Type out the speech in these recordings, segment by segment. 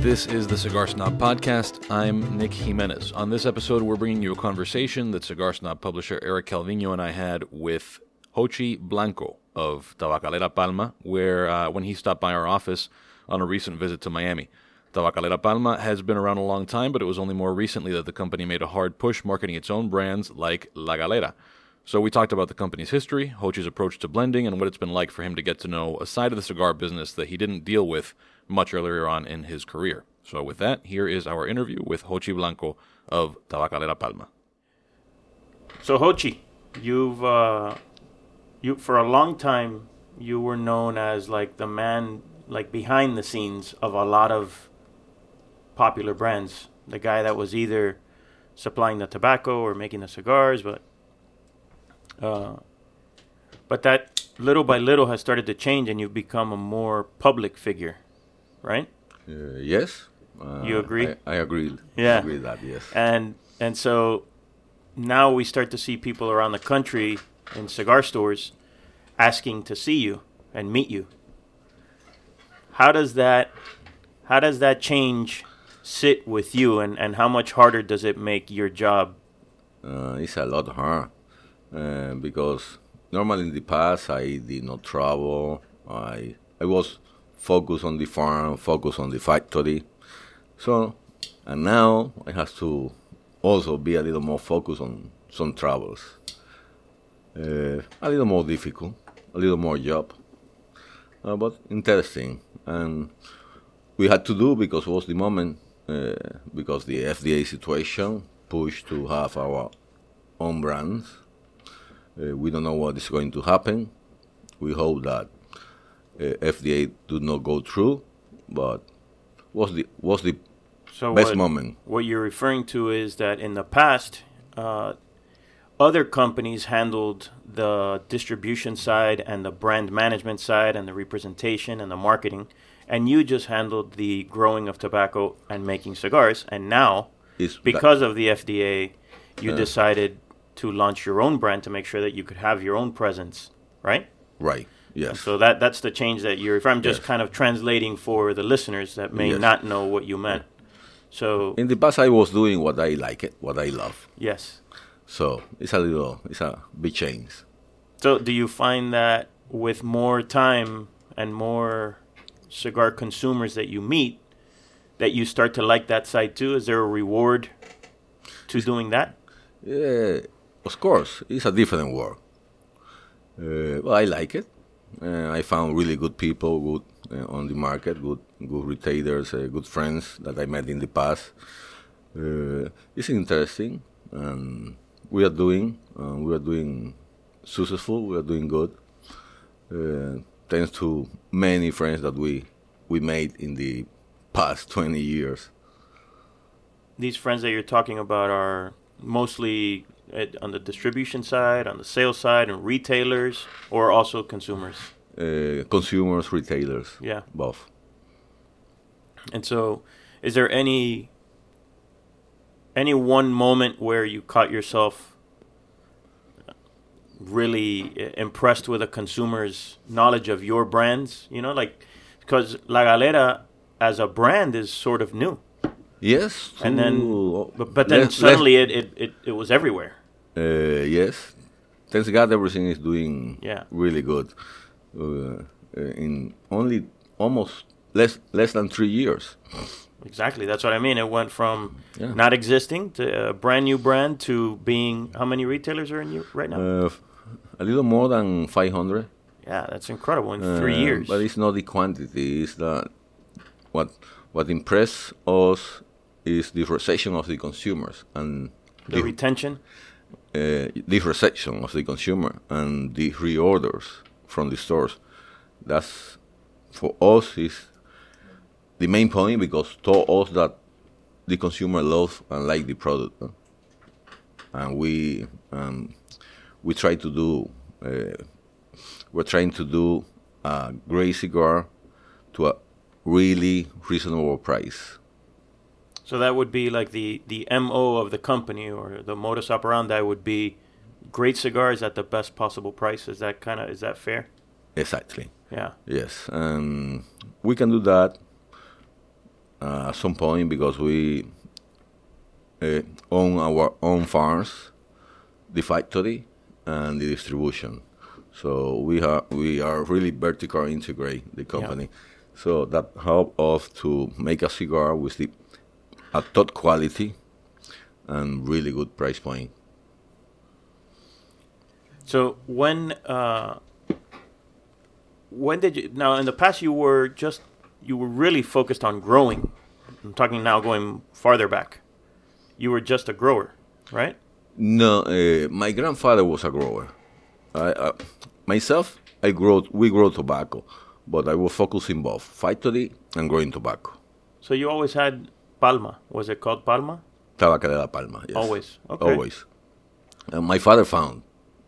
This is the Cigar Snob Podcast. I'm Nick Jimenez. On this episode, we're bringing you a conversation that Cigar Snob publisher Eric Calvino and I had with Jochi Blanco of Tabacalera Palma, where uh, when he stopped by our office on a recent visit to Miami. Tabacalera Palma has been around a long time, but it was only more recently that the company made a hard push marketing its own brands like La Galera. So we talked about the company's history, Jochi's approach to blending, and what it's been like for him to get to know a side of the cigar business that he didn't deal with much earlier on in his career. So with that, here is our interview with Jochi Blanco of Tabacalera Palma. So Jochi, you've uh, you for a long time you were known as like the man like behind the scenes of a lot of popular brands. The guy that was either supplying the tobacco or making the cigars, but uh, but that little by little has started to change, and you've become a more public figure, right? Uh, yes. Uh, You agree? I, I agree. Yeah. I agree that yes. and and so now we start to see people around the country in cigar stores asking to see you and meet you how does that how does that change sit with you and, and how much harder does it make your job Uh, it's a lot harder uh, because normally in the past I did not travel. I I was focused on the farm, focus on the factory. So and now I have to also be a little more focused on some travels. Uh, a little more difficult, a little more job, uh, but interesting. And we had to do because it was the moment uh, because the FDA situation pushed to have our own brands. Uh, we don't know what is going to happen. We hope that FDA do not go through, but was the was the so best what, moment. what you're referring to is that in the past uh, other companies handled the distribution side and the brand management side and the representation and the marketing and you just handled the growing of tobacco and making cigars and now because of the FDA you Uh. decided to launch your own brand to make sure that you could have your own presence right right? Yes. so that that's the change that you're if I'm just Yes. kind of translating for the listeners that may Yes. not know what you meant so in the past, I was doing what I like it, what I love. yes So it's a little, it's a big change. So, do you find that with more time and more cigar consumers that you meet, that you start to like that side too? Is there a reward to doing that? Yeah, of course, it's a different world. Uh, well, I like it. Uh, I found really good people, good uh, on the market, good good retailers, uh, good friends that I met in the past. Uh, it's interesting, and we are doing uh, we are doing successful. We are doing good. Uh, thanks to many friends that we we made in the past 20 years. These friends that you're talking about are mostly at, on the distribution side, on the sales side, and retailers, or also consumers. Uh, consumers, retailers, Yeah. both. And so, is there any any one moment where you caught yourself really impressed with a consumer's knowledge of your brands? You know, like because La Galera as a brand is sort of new, Yes. and then but, but then less- suddenly it, it, it, it was everywhere. Uh, yes. Thanks God, everything is doing Yeah. really good. Uh, uh, in only almost less less than three years. Exactly, that's what I mean. It went from Yeah. not existing to a brand new brand to being how many retailers are in you right now? Uh, a little more than 500. yeah, that's incredible in three Uh, years. But it's not the quantity. It's that what what impressed us is the reception of the consumers and the retention. Uh, reception of the consumer and the reorders from the stores. That's for us is the main point because told us that the consumer loves and like the product, and we um, we try to do uh, we're trying to do a great cigar to a really reasonable price. So that would be like the the mo of the company or the modus operandi would be great cigars at the best possible price. Is that kind of is that fair? Exactly. Yeah. Yes, and we can do that uh, at some point because we uh, own our own farms, the factory, and the distribution. So we are we are really vertical integrate the company. Yeah. So that help us to make a cigar with the a top quality and really good price point. So when uh, when did you now in the past you were just you were really focused on growing. I'm talking now going farther back. You were just a grower, right? No, uh, my grandfather was a grower. I, uh, myself, I grow we grow tobacco, but I was focusing both factory and growing tobacco. So you always had palma. Was it called palma? Tabacalera Palma. Yes. Always. Okay. Always. And my father found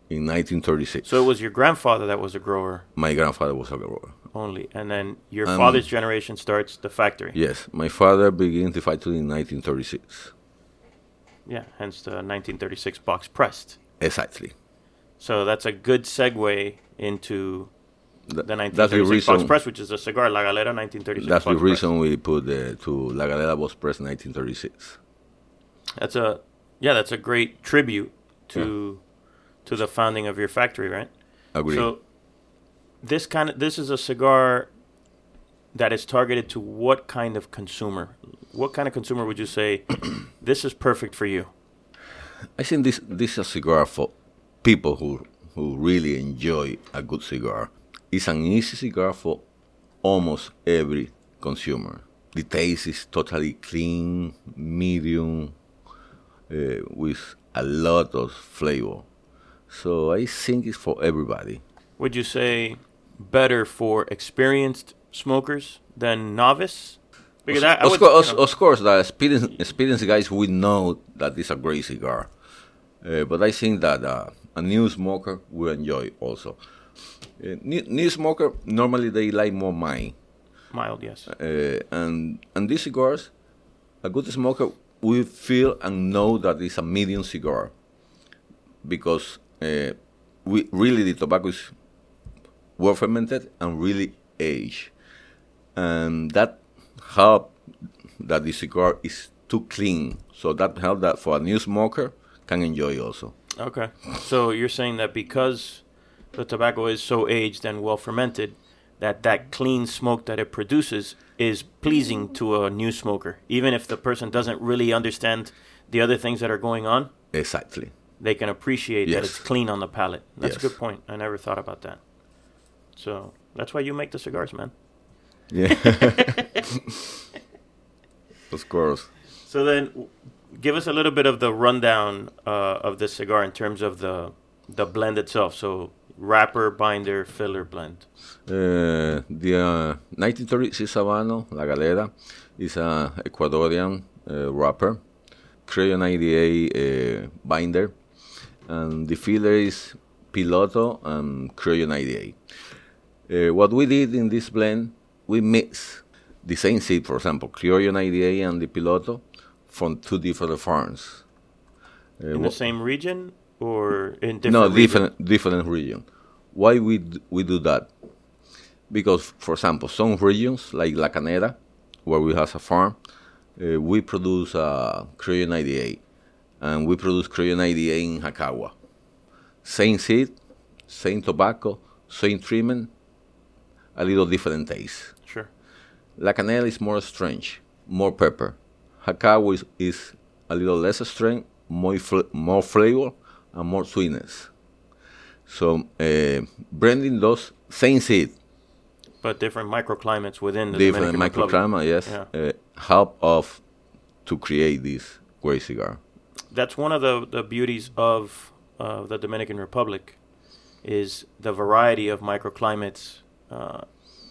in 1936. So it was your grandfather that was a grower my grandfather was a grower. only, and then your Um, father's generation starts the factory. Yes, my father began the factory in 1936. Yeah, hence the 1936 box pressed. Exactly. So that's a good segue into Th- the that's the 1936 box reason. press, which is a cigar, La Galera 1936 That's the box press. reason we put the, to La Galera was pressed 1936. That's a yeah, that's a great tribute to to the founding of your factory, right? Agree. So this kind of this is a cigar that is targeted to what kind of consumer? What kind of consumer would you say this is perfect for you? I think this this is a cigar for people who who really enjoy a good cigar. It's an easy cigar for almost every consumer. The taste is totally clean, medium, uh, with a lot of flavor. So I think it's for everybody. Would you say better for experienced smokers than novice? Because I, I of, would, course, you know, of course, the experienced, experienced guys will know that it's a great cigar. Uh, but I think that uh, a new smoker will enjoy also. Uh, new, new smoker normally they like more mild. mild, yes. uh, and and these cigars, a good smoker will feel and know that it's a medium cigar, because uh, we really the tobacco is well fermented and really aged, and that help that the cigar is too clean. So that help that for a new smoker can enjoy also. Okay. So you're saying that because the tobacco is so aged and well fermented, that that clean smoke that it produces is pleasing to a new smoker, even if the person doesn't really understand the other things that are going on. Exactly. They can appreciate that it's clean on the palate. That's a good point. I never thought about that. So that's why you make the cigars, man. Yeah. of course. So then, give us a little bit of the rundown uh, of this cigar in terms of the the blend itself. So wrapper, binder, filler blend. Uh, the uh, 1936 Habano, La Galera, is a Ecuadorian uh, wrapper, Criollo 98 uh, binder, and the filler is Piloto and Criollo 98. Uh, what we did in this blend, we mix the same seed, for example, Criollo 98 and the Piloto, from two different farms. Uh, in the same region or in different no, region? different different region. Why we d- we do that? Because, for example, some regions like La Canela, where we have a farm, uh, we produce uh, Criollo 98, and we produce Criollo 98 in Jacagua. Same seed, same tobacco, same treatment, a little different taste. Sure. La Canela is more strange, more pepper. Jacagua is, is a little less strange, more, fl- more flavor, and more sweetness. So, uh, blending those same seed, But different microclimates within the different Dominican Republic. microclimate, yes, Yeah. uh, help of to create this great cigar. That's one of the, the beauties of uh, the Dominican Republic is the variety of microclimates uh,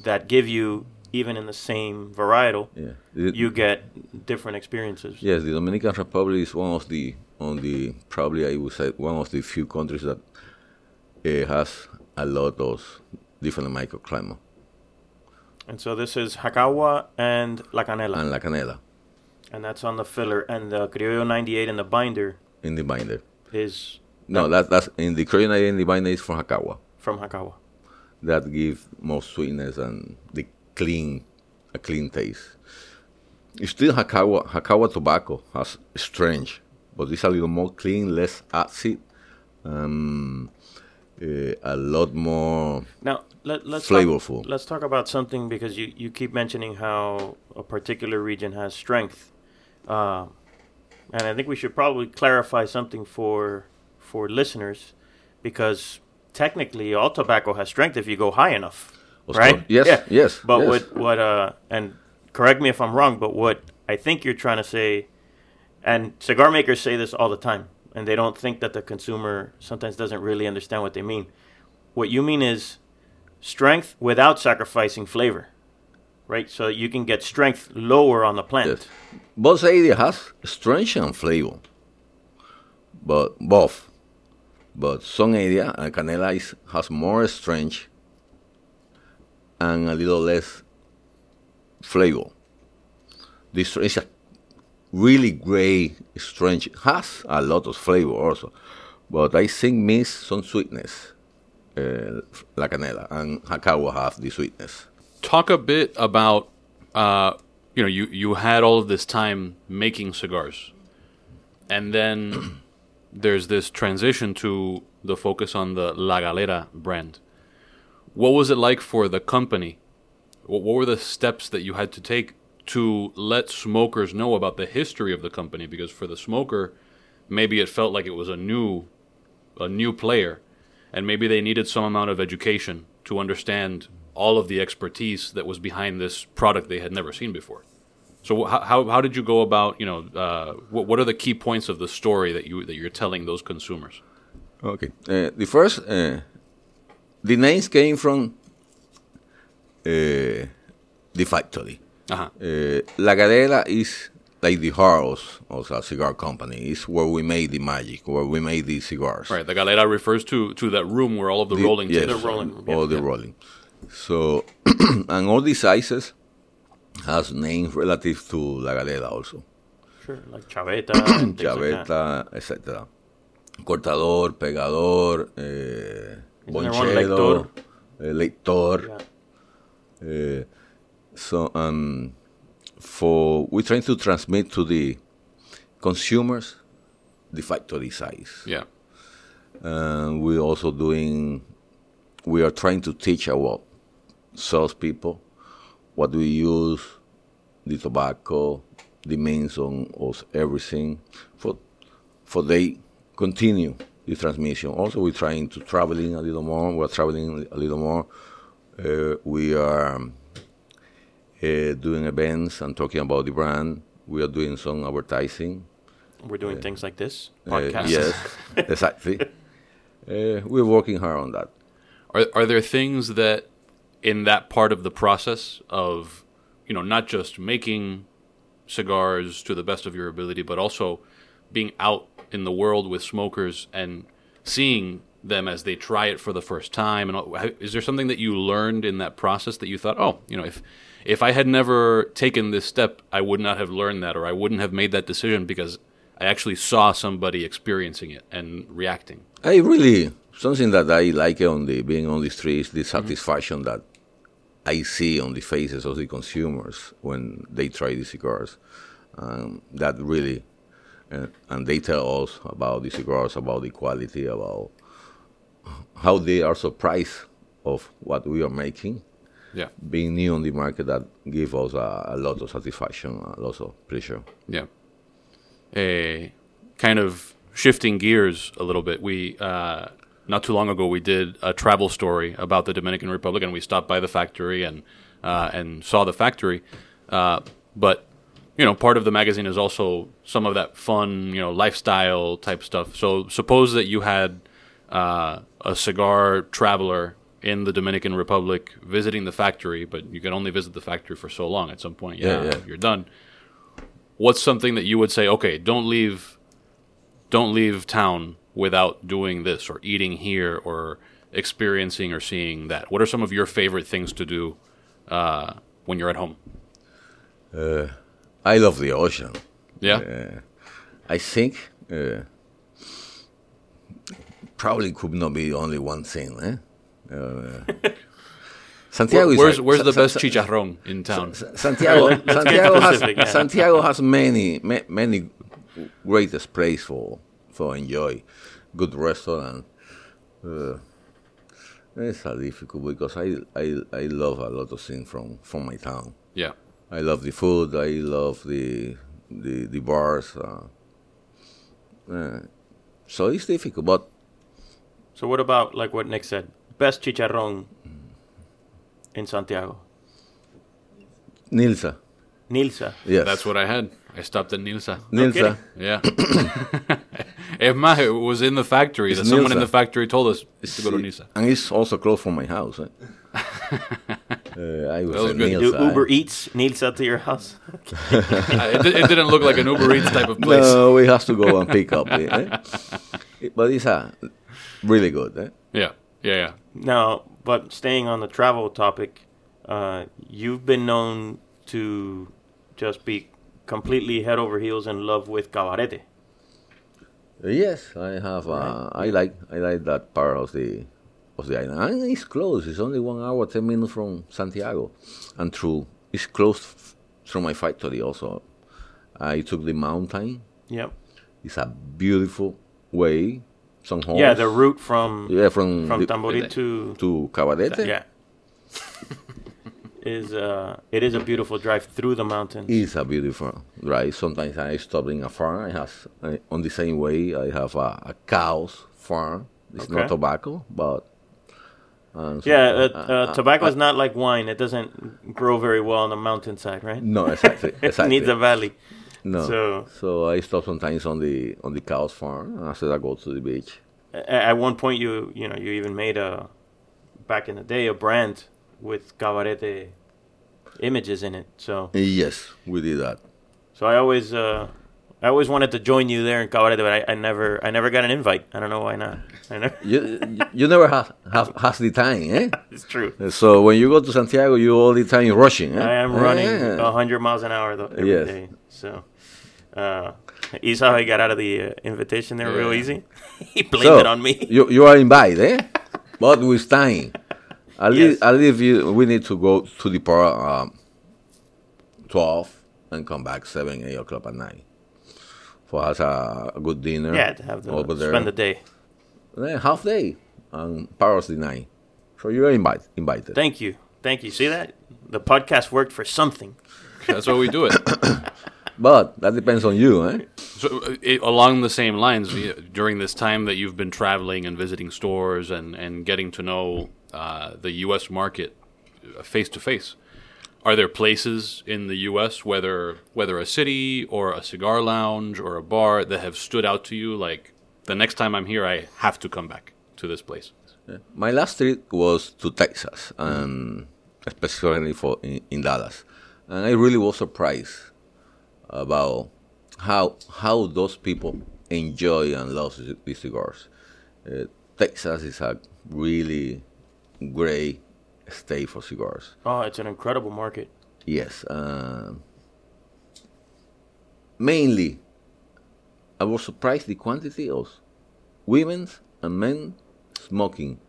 that give you, even in the same varietal, Yeah. The- you get different experiences. Yes, the Dominican Republic is one of the on the probably I would say one of the few countries that uh, has a lot of different microclimate And so this is Jacagua and La Canela. and La Canela and that's on the filler. And the Criollo 98 in the binder in the binder. is No, that, that's in the Korean in the binder is from Jacagua. from Jacagua. That gives more sweetness and the clean, a clean taste. still Jacagua, Jacagua tobacco has strange, but it's a little more clean, less acid, um, uh, a lot more Now let, let's flavorful. Talk, let's talk about something because you, you keep mentioning how a particular region has strength, uh, and I think we should probably clarify something for for listeners because technically all tobacco has strength if you go high enough, right? Yes, yes, But yes. what what uh and correct me if I'm wrong, but what I think you're trying to say, and cigar makers say this all the time, and they don't think that the consumer sometimes doesn't really understand what they mean. What you mean is strength without sacrificing flavor, right? So you can get strength lower on the plant. Yes. Both area has strength and flavor, but both. But some area, uh, canela is, has more strength and a little less flavor. The str- is a really great strength. Has a lot of flavor also, but I think miss some sweetness. Uh, la canela and Jacagua have the sweetness. Talk a bit about, uh, you know, you, you had all of this time making cigars, and then there's this transition to the focus on the La Galera brand. What was it like for the company? What, what were the steps that you had to take to let smokers know about the history of the company? Because for the smoker, maybe it felt like it was a new, a new player, and maybe they needed some amount of education to understand all of the expertise that was behind this product they had never seen before. So how how, did you go about you know uh, what what are the key points of the story that you that you're telling those consumers? Okay. Uh, the first, uh, the names came from uh, the factory. Uh-huh. Uh, La Galera is like the heart of a cigar company. It's where we made the magic, where we made the cigars. Right, the galera refers to to that room where all of the, The- rolling yes, takes The rolling room, yeah. all the Yeah. rolling. So, and all the sizes has names relative to La Galera also. Sure, like chaveta, and things like. Chaveta, etc. Cortador, pegador, eh, Isn't there one bonchero, eh, lector. Yeah. Uh, so um, for we're trying to transmit to the consumers the factory size. Yeah, And we're also doing. We are trying to teach our salespeople what we use, the tobacco, the means on of everything, for for they continue the transmission. Also, we're trying to traveling a little more. We're traveling a little more. Uh, we are uh, doing events and talking about the brand. We are doing some advertising. We're doing things like this Uh, yes, exactly. Uh, we're working hard on that. are are there things that in that part of the process of you know not just making cigars to the best of your ability, but also being out in the world with smokers and seeing them as they try it for the first time and is there something that you learned in that process that you thought oh you know if if i had never taken this step i would not have learned that or i wouldn't have made that decision because i actually saw somebody experiencing it and reacting I really something that I like on the being on the streets, the satisfaction that I see on the faces of the consumers when they try the cigars. Um, that really, uh, and they tell us about the cigars, about the quality, about how they are surprised of what we are making. yeah Being new on the market, that give us a, a lot of satisfaction, a lot of pleasure. Yeah. A kind of shifting gears a little bit. We uh, not too long ago we did a travel story about the Dominican Republic, and we stopped by the factory and uh, and saw the factory. Uh, but you know, part of the magazine is also some of that fun, you know, lifestyle type stuff. So suppose that you had uh, a cigar traveler in the Dominican Republic visiting the factory, but you can only visit the factory for so long. At some point, Yeah, yeah, yeah. you're done what's something that you would say okay don't leave don't leave town without doing this or eating here or experiencing or seeing that what are some of your favorite things to do uh, when you're at home I love the ocean. yeah I think uh, probably could not be only one thing. Eh? Uh, Santiago Where- is where's like- where's the best chicharrón in town? Sa- Santiago, Santiago has yeah. Santiago has many ma- many greatest place for for enjoy good restaurant. Uh, it's a difficult because I, I I love a lot of things from from my town. Yeah. I love the food. I love the the the bars. Uh, uh, so it's difficult, but So what about like what Nick said? Best chicharrón in Santiago. Nilsa, Nilsa. yes, That's what I had. I stopped at Nilsa. Nilsa. Yeah. es más, it was in the factory. It's that someone in Nilsa. the factory told us to go to Nilsa. and it's also close from my house. Eh? uh, I was, was at good. Do Nilsa, Uber eh? Eats Nilsa to your house? Uh, it, di- it didn't look like an Uber Eats type of place. No, we have to go and pick up. eh? It- But it's a really good. Eh? Yeah. Yeah. Yeah. Now, but staying on the travel topic, uh, you've been known to just be completely head over heels in love with cabarete. Yes, I have. Uh, I like I like that part of the of the island. And it's close. It's only one hour ten minutes from Santiago, and through it's close f- through my factory. Also, I took the mountain. Yep. It's a beautiful way. Some homes. Yeah, the route from yeah from from the- Tamboril to to Cabarete. yeah is uh it is a beautiful drive through the mountains. It's a beautiful drive. Sometimes I stop in a farm. I have I, on the same way. I have a, a cows farm. It's Okay. not tobacco, but and so- Yeah, uh, uh, uh, tobacco is not like wine. It doesn't grow very well on the mountainside, right? no, exactly, it needs a valley. No. so- So, I stop sometimes on the on the cows farm. And after I go to the beach. At one point, you you know you even made a back in the day a brand with cabarete images in it. So Yes, we did that. so I always uh, I always wanted to join you there in cabarete, but I, I never I never got an invite. I don't know why not. I never. You you- never have have has the time, eh? It's true. So when you go to Santiago, you all the time rushing. Eh? I am running hundred miles an hour though every day. Yes. So. Uh, you saw how he got out of the uh, invitation there real easy. he blamed So, it on me. You you are invited, eh? but with time. At Yes. least, at least you, we need to go to the park um, twelve and come back seven, eight o'clock at night for us a, a good dinner. yeah, to have the over there. spend the day. Then half day and part of the night. So you are invited. Invited. Thank you, thank you. See that the podcast worked for something. That's why we do it. but that depends on you, eh? So, uh, it, along the same lines, during this time that you've been traveling and visiting stores and, and getting to know uh, the U.S. market face to face, are there places in the U.S. whether whether a city or a cigar lounge or a bar that have stood out to you? Like the next time I'm here, I have to come back to this place. My last trip was to Texas, and especially for in, in Dallas, and I really was surprised about how how those people enjoy and love these cigars. Uh, Texas is a really great state for cigars. Oh, it's an incredible market. Yes, um, mainly, I was surprised the quantity of women's and men smoking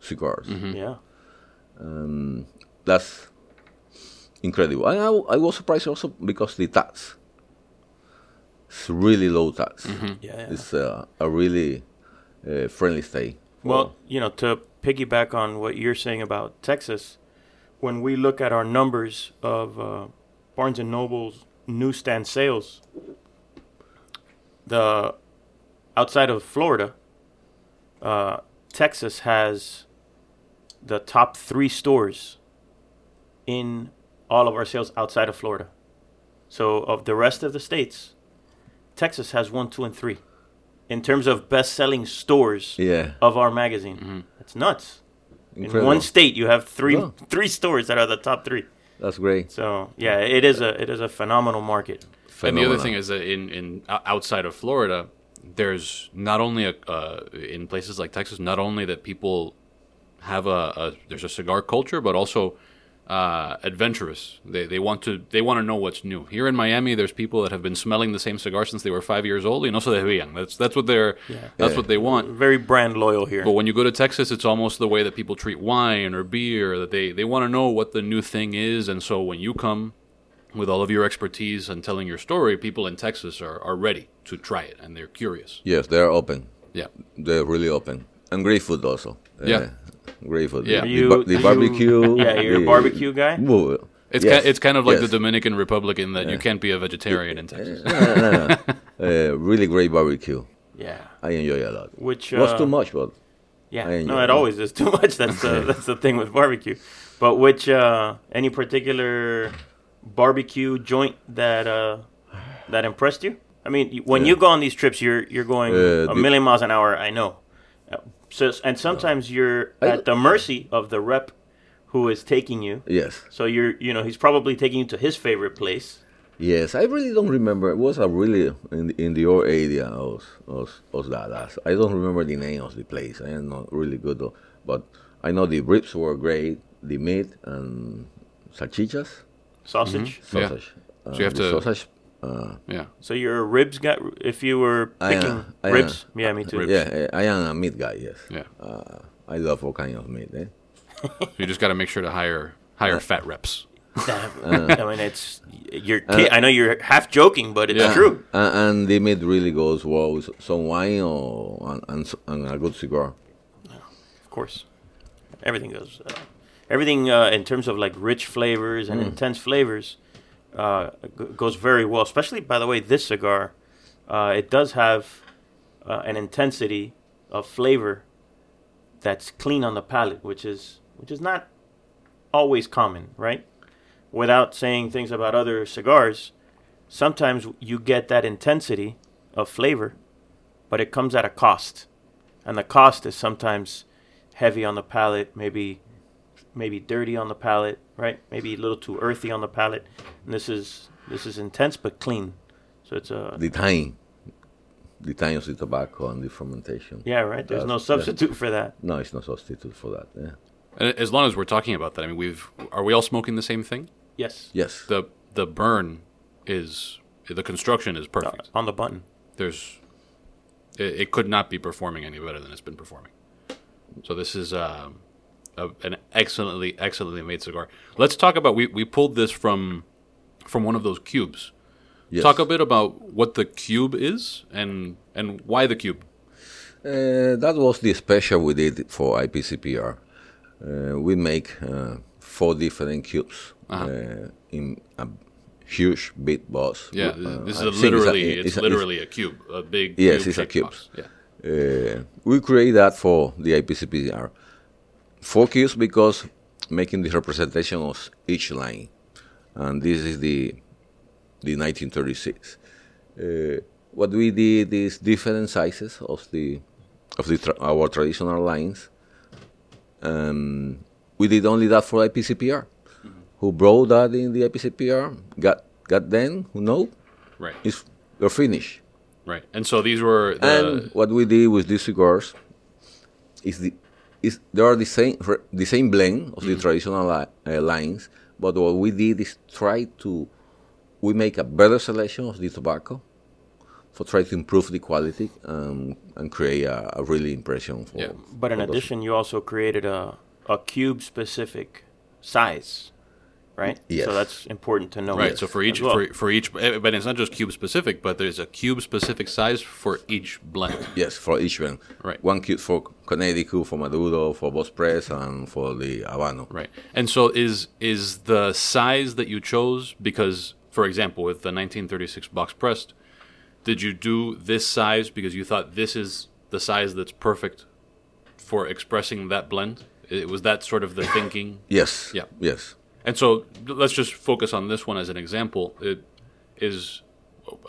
cigars. Yeah. That's incredible. And I, I was surprised also because the tax. It's really low tax. Yeah. yeah. It's uh, a really uh, friendly state. Well, you know, to piggyback on what you're saying about Texas, when we look at our numbers of uh, Barnes and Noble's newsstand sales, the outside of Florida, uh, Texas has the top three stores in all of our sales outside of Florida. So of the rest of the states, Texas has one, two, and three in terms of best-selling stores Yeah, of our magazine. That's nuts. In one state, you have three Yeah. three stores that are the top three. That's great. So yeah, it is a it is a phenomenal market. And the other thing is that in, in outside of Florida, there's not only a uh, in places like Texas, not only that people have a, a there's a cigar culture, but also uh, adventurous. They they want to they want to know what's new. Here in Miami, there's people that have been smelling the same cigar since they were five years old. Y no se desvían. That's that's what they're that's Yeah. what they want. Very brand loyal here. But when you go to Texas, it's almost the way that people treat wine or beer. That they they want to know what the new thing is, and so when you come with all of your expertise and telling your story, people in Texas are, are ready to try it and they're curious. Yes, they're open. Yeah. They're really open. And great food also. Yeah. Uh, great food. Yeah. The, You- ba- the you- barbecue. yeah, you're a the- barbecue guy? Well, It's yes, ki- it's kind of like yes. the Dominican Republic in that you can't be a vegetarian in Texas. no, no, no, no. Uh, really great barbecue. yeah. I enjoy it a lot. Which It was uh, too much, but Yeah, I no, enjoy it it. always is too much. That's the that's the thing with barbecue. But which uh, any particular barbecue joint that uh, that impressed you? I mean, you- when you go on these trips, you're you're going Uh, a the- million miles an hour. I know. So and sometimes you're I at the mercy of the rep who is taking you. yes, So you're you know he's probably taking you to his favorite place. yes. I really don't remember. It was a really in the, in the old area of of, of Dallas. I don't remember the name of the place. I am not really good, though. but I know the ribs were great, the meat and salchichas, Sausage. Mm-hmm. Yeah. sausage. Uh, So you have the to- sausage. Uh, Yeah. So you're a ribs guy. If you were I am. picking I am. ribs, yeah, me too. Ribs. yeah, I am a meat guy. Yes. Yeah. Uh, I love all kind of meat. Eh? You just got to make sure to hire hire fat reps. I mean, it's you're. ki- I know you're half joking, but it's Yeah. true. And, and the meat really goes well with some wine or and, and, and a good cigar. Of course, everything goes. Uh, everything uh, in terms of like rich flavors and intense flavors uh, goes very well. Especially, by the way, this cigar, uh, it does have uh, an intensity of flavor that's clean on the palate, which is which is not always common, right? Without saying things about other cigars, sometimes you get that intensity of flavor, but it comes at a cost, and the cost is sometimes heavy on the palate, maybe maybe dirty on the palate, right? Maybe a little too earthy on the palate. And this is this is intense but clean. So it's a The time, the time of the tobacco and the fermentation. yeah, right. There's no That's- yeah. substitute for that. No, it's no substitute for that. Yeah. And as long as we're talking about that, I mean, we've are we all smoking the same thing? Yes. Yes. The the burn is the construction is perfect. On the button. There's it, it could not be performing any better than it's been performing. So this is um, a, an excellently excellently made cigar. Let's talk about we, we pulled this from from one of those cubes. Yes. Talk a bit about what the cube is and and why the cube. Uh, that was the special we did for IPCPR. Uh, we make uh, four different cubes Uh-huh. uh, in a huge big box. Yeah, Uh, this is literally a- it's, a- literally a cube, a big Yes, it's a box. Yeah. Uh, we create that for the IPCPR. Four cubes because making the representation of each line, and this is the the 1936. Uh, what we did is different sizes of the of the tra- our traditional lines. Um, we did only that for IPCPR. Who brought that in the IPCPR? Got got then? Who know? Right. It's we're finished. Right. And so these were the And what we did with these cigars is the is they are the same the same blend of the traditional li- uh, lines, but what we did is try to we make a better selection of the tobacco, for try to improve the quality um, and create a, a really impression for. Yeah. But in for those- addition, you also created a a cube specific size, right? Yes. So that's important to know. Right. So for each well. for, for each, eh, but it's not just cube specific, but there's a cube specific size for each blend. Yes, for each one. Right. One cube for Connecticut, for Maduro, for Box Press, and for the Habano. Right. And so is is the size that you chose because, for example, with the 1936 box pressed, did you do this size because you thought this is the size that's perfect for expressing that blend? It was that sort of the thinking. Yes. Yeah. Yes. And so let's just focus on this one as an example. It is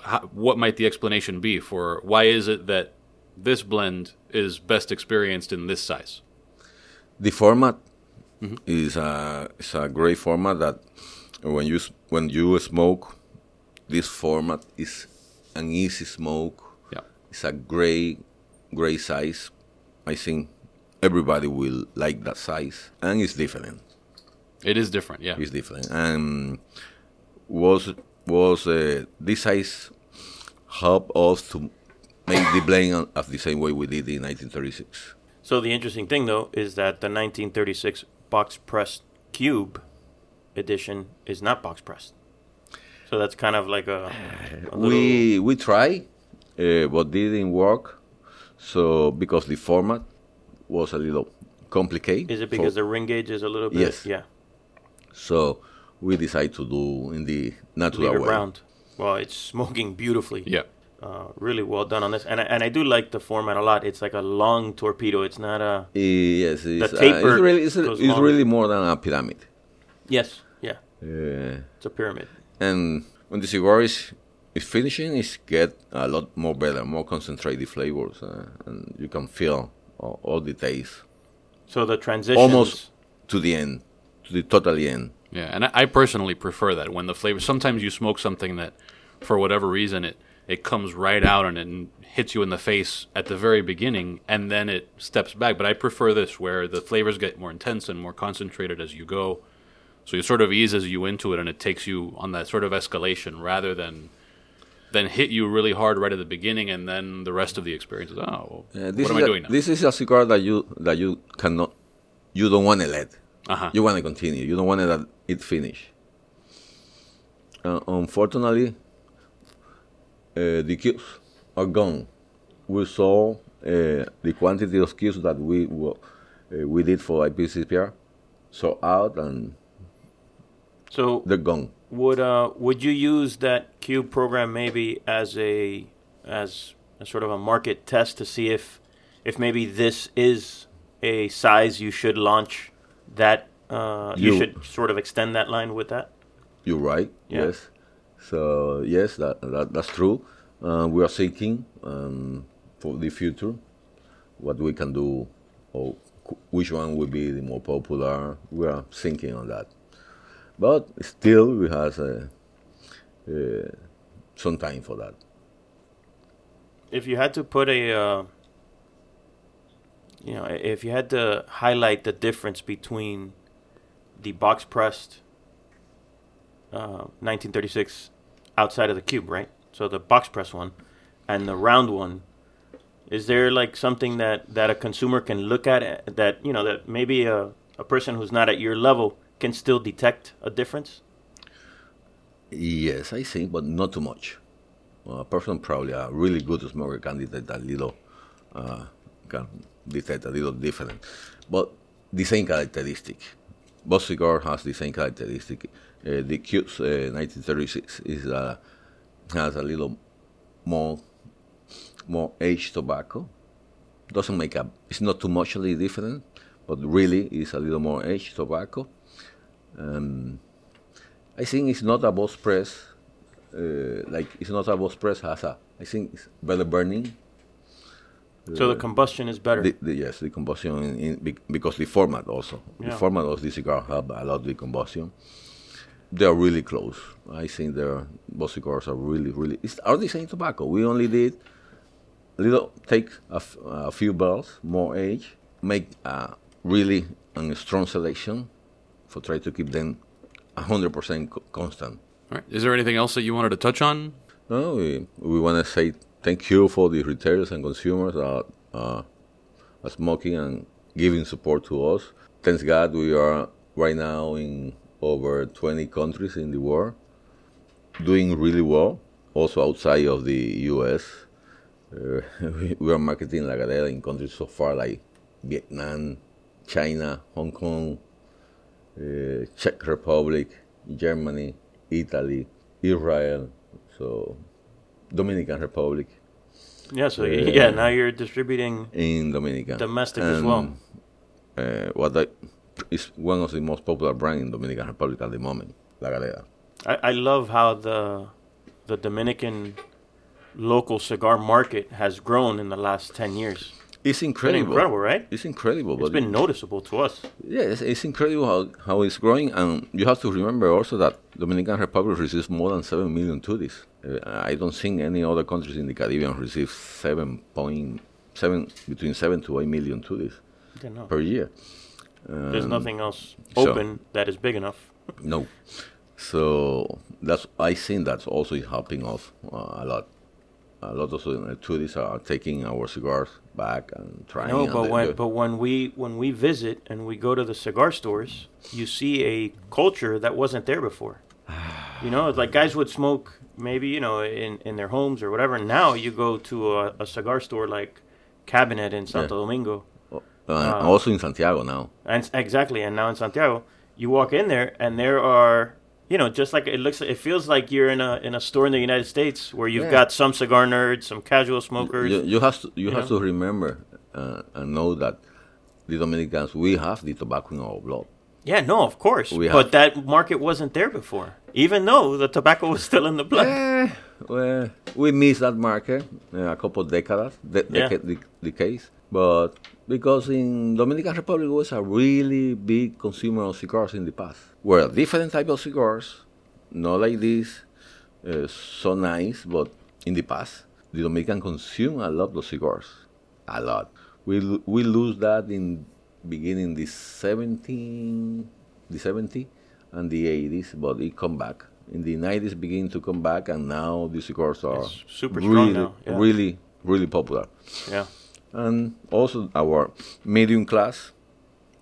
how, what might the explanation be for why is it that this blend is best experienced in this size? The format mm-hmm. is a is a great format that when you when you smoke, this format is an easy smoke. Yeah. It's a great great size. I think everybody will like that size, and it's different. It is different, yeah. It's different. And was was uh, this size help us to make the blend of the same way we did in 1936. So the interesting thing, though, is that the 1936 box press cube edition is not box pressed. So that's kind of like a, a We we try, uh, but didn't work. So because the format was a little complicated. Is it for- because the ring gauge is a little bit? Yes. Yeah. So we decide to do in the natural Leave way. round. Well, it's smoking beautifully. Yeah. Uh, really well done on this, and I, and I do like the format a lot. It's like a long torpedo. It's not a Yes, it's, uh, taper it's really it's, goes it's really more than a pyramid. yes, yeah. Uh, It's a pyramid. and when the cigar is, is finishing, it's get a lot more better, more concentrated flavors, uh, and you can feel all, all the taste So the transitions. almost to the end, to the totally end. Yeah, and I, I personally prefer that when the flavor. Sometimes you smoke something that, for whatever reason, it it comes right out and it hits you in the face at the very beginning, and then it steps back. But I prefer this, where the flavors get more intense and more concentrated as you go. So it sort of eases you into it, and it takes you on that sort of escalation rather than then hit you really hard right at the beginning, and then the rest of the experience is oh, well, Uh, what am I a, doing now? This is a cigar that you that you cannot, you don't want to let. Uh-huh. You want to continue. You don't want to let it finish. Uh, unfortunately, uh, the cubes are gone. We saw uh, the quantity of cubes that we uh, we did for IPCPR, so out and So they're gone. would uh would you use that cube program maybe as a as a sort of a market test to see if if maybe this is a size you should launch that uh, you, You- should sort of extend that line with that You're right. Yeah. Yes. So yes, that, that that's true. Uh, we are seeking um, for the future what we can do, or which one will be the more popular. We are thinking on that, but still we have uh, uh, some time for that. if you had to put a uh, you know if you had to highlight the difference between the box pressed uh, 1936 outside of the cube right so the box press one and the round one is there like something that that a consumer can look at uh, that you know that maybe a, a person who's not at your level can still detect a difference Yes, I think, but not too much. A person probably a really good smoker can detect a little, uh, a little different, but the same characteristic. Both cigar has the same characteristic. Uh, the Q's uh, 1936 is uh, has a little more more aged tobacco. Doesn't make a. It's not too muchly different, but really is a little more aged tobacco. Um, I think it's not a box press. Uh, like it's not a box press has a. I think it's better burning. So the combustion is better The, the, yes, the combustion in, in, because the format also. The format of the cigar have a lot of the combustion. They are really close. I think their both cigars are really, really. It's are the same tobacco. We only did a little take a, f- a few barrels, more age, make a really a strong selection, for try to keep them hundred percent constant. All right. Is there anything else that you wanted to touch on? No, we, we want to say thank you for the retailers and consumers that uh, are smoking and giving support to us. Thanks God, we are right now in over 20 countries in the world, doing really well. Also outside of the U.S., uh, we, are marketing La Galera in countries so far like Vietnam, China, Hong Kong, uh, Czech Republic, Germany, Italy, Israel, so Dominican Republic yeah so Yeah. yeah now you're distributing in Dominican. Domestic as well. Uh, what I, is one of the most popular brand in Dominican Republic at the moment, La Galera. I, I love how the the Dominican local cigar market has grown in the last ten years. It's incredible. incredible, right? It's incredible. It's been noticeable to us. Yeah, it's, it's incredible how, how it's growing, and you have to remember also that Dominican Republic receives more than seven million tourists. Uh, I don't think any other countries in the Caribbean receive seven point seven between seven to eight million tourists Didn't per year. There's Um, nothing else so- open that is big enough. No. So that's I think that's also helping us uh, a lot. A lot of uh, tourists are taking our cigars back and trying. No, but when but when we when we visit and we go to the cigar stores, you see a culture that wasn't there before. You know, it's like guys would smoke maybe you know in in their homes or whatever. Now you go to a, a cigar store like Cabinet in Santo Yeah. Domingo, uh, and also in Santiago now. and exactly, and now in Santiago, you walk in there and there are you know just like it looks, it feels like you're in a in a store in the United States where you've Yeah. got some cigar nerds, some casual smokers. You, you have to you, you have know? to remember uh, and know that the Dominicans we have the tobacco in our blood. Yeah, no, of course. We but have- that market wasn't there before, even though the tobacco was still in the blood. Eh, well, we missed that market uh, a couple of decades, de- Yeah. decade, de- decades. But because in Dominican Republic was a really big consumer of cigars in the past, were different type of cigars, not like this, uh, so nice. But in the past, the Dominican consume a lot of cigars, a lot. We we lose that in beginning the 17, the 70 and the 80s, but it come back. In the 90s, begin to come back, and now these cigars are It's super strong really, now, yeah. really, really popular. Yeah, And also our medium class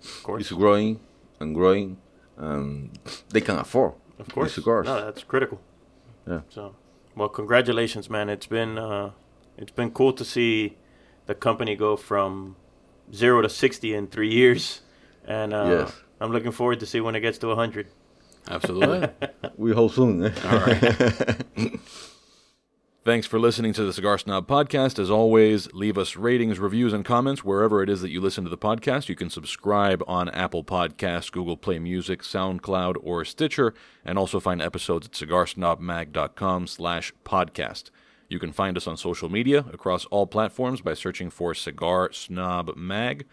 of course. is growing and growing, and they can afford Of course. the cigars. No, that's critical. Yeah. So, well, congratulations, man. It's been uh, it's been cool to see the company go from zero to sixty in three years, and uh, Yes. I'm looking forward to see when it gets to hundred. Absolutely. We hope soon. eh? All right. Thanks for listening to the Cigar Snob podcast. As always, leave us ratings, reviews, and comments wherever it is that you listen to the podcast. You can subscribe on Apple Podcasts, Google Play Music, SoundCloud, or Stitcher, and also find episodes at cigarsnobmag.com slash podcast. You can find us on social media across all platforms by searching for Cigar Snob Mag.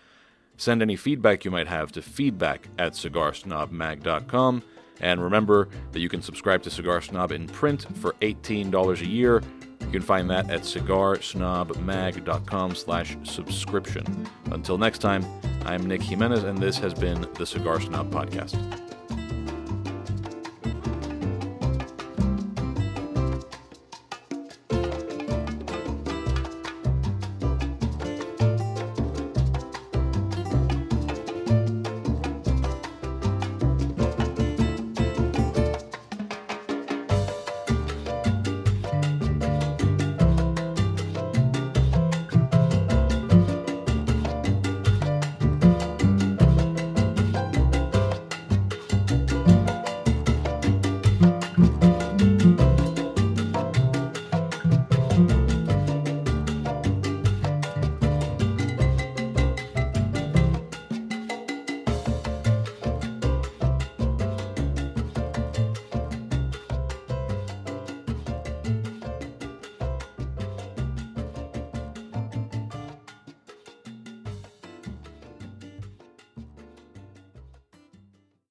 Send any feedback you might have to feedback at cigarsnobmag.com. And remember that you can subscribe to Cigar Snob in print for $18 a year. You can find that at cigarsnobmag.com slash subscription. Until next time, I'm Nick Jimenez, and this has been the Cigar Snob Podcast.